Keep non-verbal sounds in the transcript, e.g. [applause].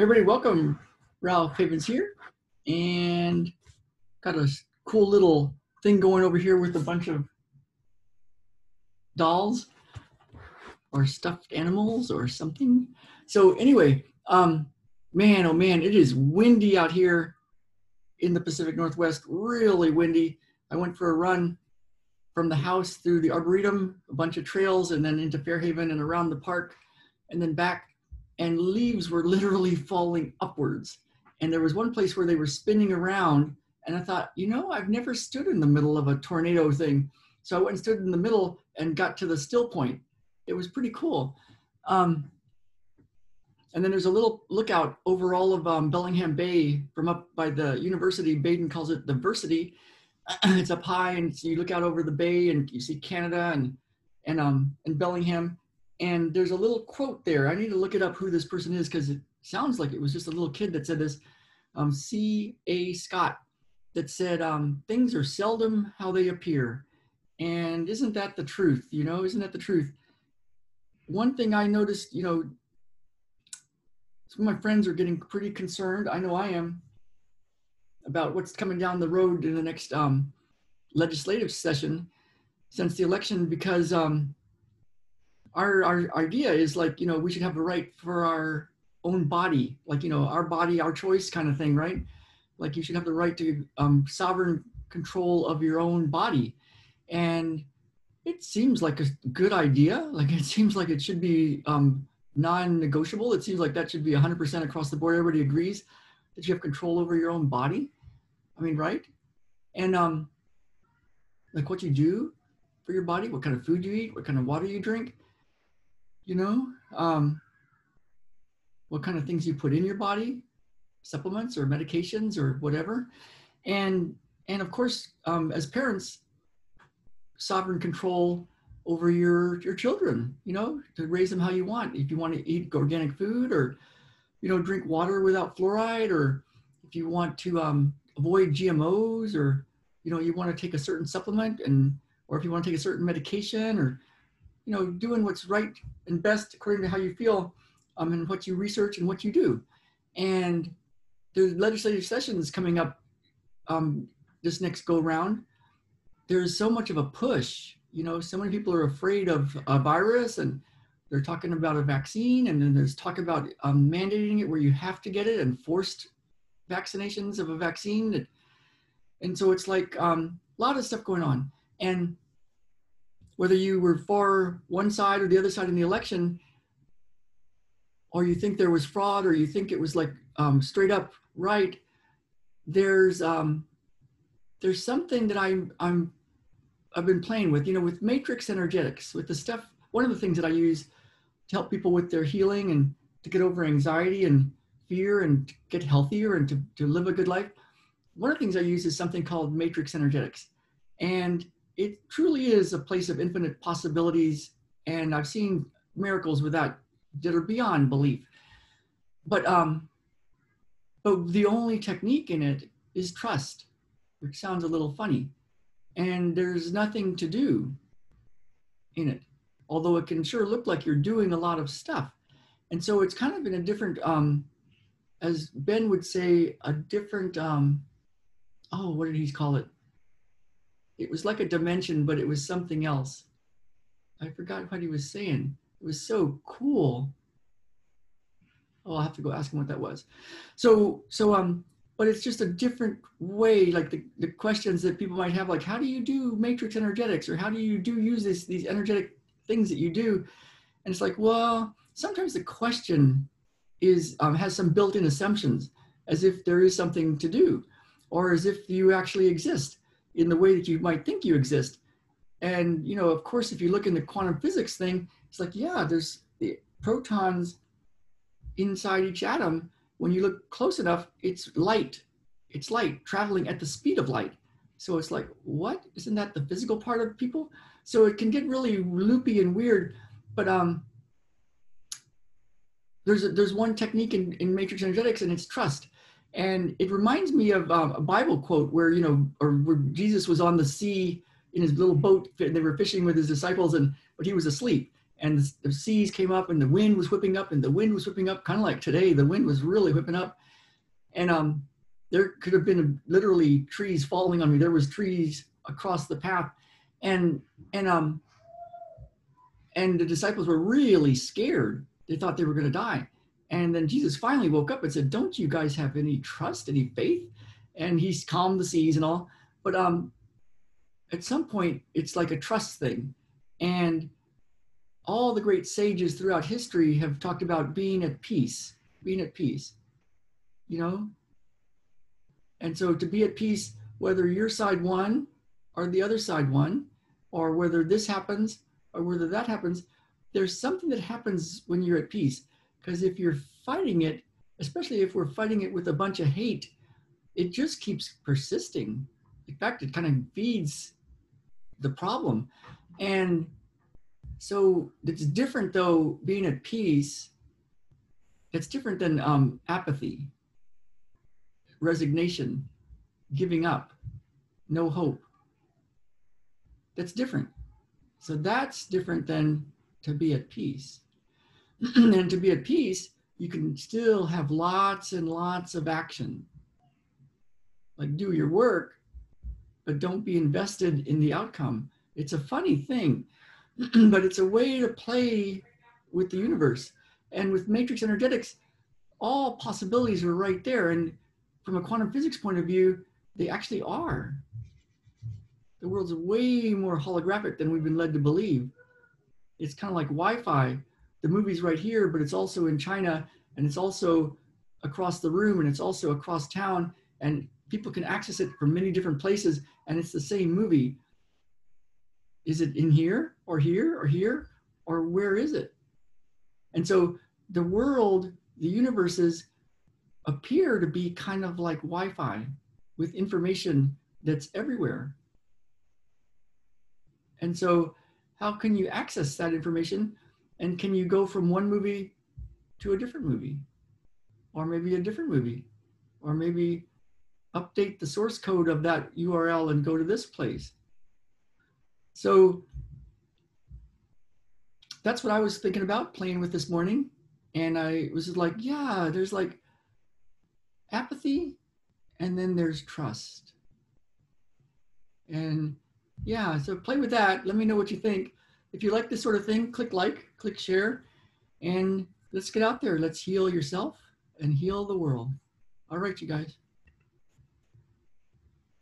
Everybody, welcome. Ralph Havens here, and got a cool little thing going over here with a bunch of dolls or stuffed animals or something. So anyway, um, man, oh man, it is windy out here in the Pacific Northwest, really windy. I went for a run from the house through the Arboretum, a bunch of trails, and then into Fairhaven and around the park, and then back and leaves were literally falling upwards. And there was one place where they were spinning around, and I thought, you know, I've never stood in the middle of a tornado thing. So I went and stood in the middle and got to the still point. It was pretty cool. Um, and then there's a little lookout over all of um, Bellingham Bay from up by the university. Baden calls it the Versity. [clears throat] it's up high, and you look out over the bay, and you see Canada and and um and Bellingham and there's a little quote there. I need to look it up who this person is because it sounds like it was just a little kid that said this. Um, C. A. Scott that said, um, "Things are seldom how they appear," and isn't that the truth? You know, isn't that the truth? One thing I noticed, you know, some of my friends are getting pretty concerned. I know I am about what's coming down the road in the next um, legislative session since the election because um, our our idea is like you know we should have the right for our own body like you know our body our choice kind of thing right? Like you should have the right to um, sovereign control of your own body. And it seems like a good idea. Like [laughs] it seems like it should be um, non-negotiable. It seems like that should be 100% across the board. Everybody agrees that you have control over your own body. I mean right? And um like what you do for your body what kind of food you eat what kind of water you drink you know um, what kind of things you put in your body supplements or medications or whatever. And and of course um, as parents sovereign control over your your children you know to raise them how you want. If you want to eat organic food or you know drink water without fluoride or if you want to um, avoid gmos or you know you want to take a certain supplement and or if you want to take a certain medication or you know, doing what's right and best according to how you feel um, and what you research and what you do. And the legislative sessions coming up um, this next go round. There's so much of a push. You know, so many people are afraid of a virus and they're talking about a vaccine and then there's talk about um, mandating it where you have to get it and forced vaccinations of a vaccine. And so it's like um, a lot of stuff going on. And whether you were for one side or the other side in the election, or you think there was fraud, or you think it was like um, straight up right, there's um, there's something that I'm I'm I've been playing with, you know, with matrix energetics, with the stuff. One of the things that I use to help people with their healing and to get over anxiety and fear and get healthier and to, to live a good life. One of the things I use is something called matrix energetics. And it truly is a place of infinite possibilities. And I've seen miracles without that are beyond belief. But um, but the only technique in it is trust, which sounds a little funny. And there's nothing to do in it, although it can sure look like you're doing a lot of stuff. And so it's kind of in a different, um, as Ben would say, a different, um, oh, what did he call it? It was like a dimension, but it was something else. I forgot what he was saying. It was so cool. Oh, I'll have to go ask him what that was. So, so, um, but it's just a different way, like the, the questions that people might have, like, how do you do matrix energetics? Or how do you do use this, these energetic things that you do? And it's like, well, sometimes the question is, um, has some built-in assumptions as if there is something to do, or as if you actually exist in the way that you might think you exist. And, you know, of course, if you look in the quantum physics thing, it's like, yeah, there's the protons inside each atom. When you look close enough, it's light. It's light traveling at the speed of light. So it's like, what? Isn't that the physical part of people? So it can get really loopy and weird. But um, there's, a, there's one technique in, in matrix energetics, and it's trust. And it reminds me of um, a Bible quote where, you know, or where Jesus was on the sea in his little boat and they were fishing with his disciples and, but he was asleep. and the, the seas came up and the wind was whipping up and the wind was whipping up kind of like today the wind was really whipping up. And um there could have been literally trees falling on me. There was trees across the path. And and um and the disciples were really scared. They thought they were going to die and then jesus finally woke up and said don't you guys have any trust any faith and he's calmed the seas and all but um at some point it's like a trust thing and all the great sages throughout history have talked about being at peace, being at peace, you know? And so to be at peace, whether your side won or the other side won, or whether this happens or whether that happens, there's something that happens when you're at peace. Because if you're fighting it, especially if we're fighting it with a bunch of hate, it just keeps persisting. In fact, it kind of feeds the problem. And so it's different though, being at peace, it's different than um, apathy, resignation, giving up, no hope. That's different. So that's different than to be at peace. [clears throat] and to be at peace, you can still have lots and lots of action. Like do your work, but don't be invested in the outcome. It's a funny thing. [clears throat] but it's a way to play with the universe. And with matrix energetics, all possibilities are right there. And from a quantum physics point of view, they actually are. The world's way more holographic than we've been led to believe. It's kind of like Wi Fi. The movie's right here, but it's also in China and it's also across the room and it's also across town. And people can access it from many different places and it's the same movie is it in here or here or here or where is it? And so the world, the universes appear to be kind of like Wi Fi with information that's everywhere. And so, how can you access that information? And can you go from one movie to a different movie? Or maybe a different movie? Or maybe update the source code of that URL and go to this place? So that's what I was thinking about playing with this morning. And I was like, yeah, there's like apathy and then there's trust. And yeah, so play with that. Let me know what you think. If you like this sort of thing, click like, click share, and let's get out there. Let's heal yourself and heal the world. All right, you guys.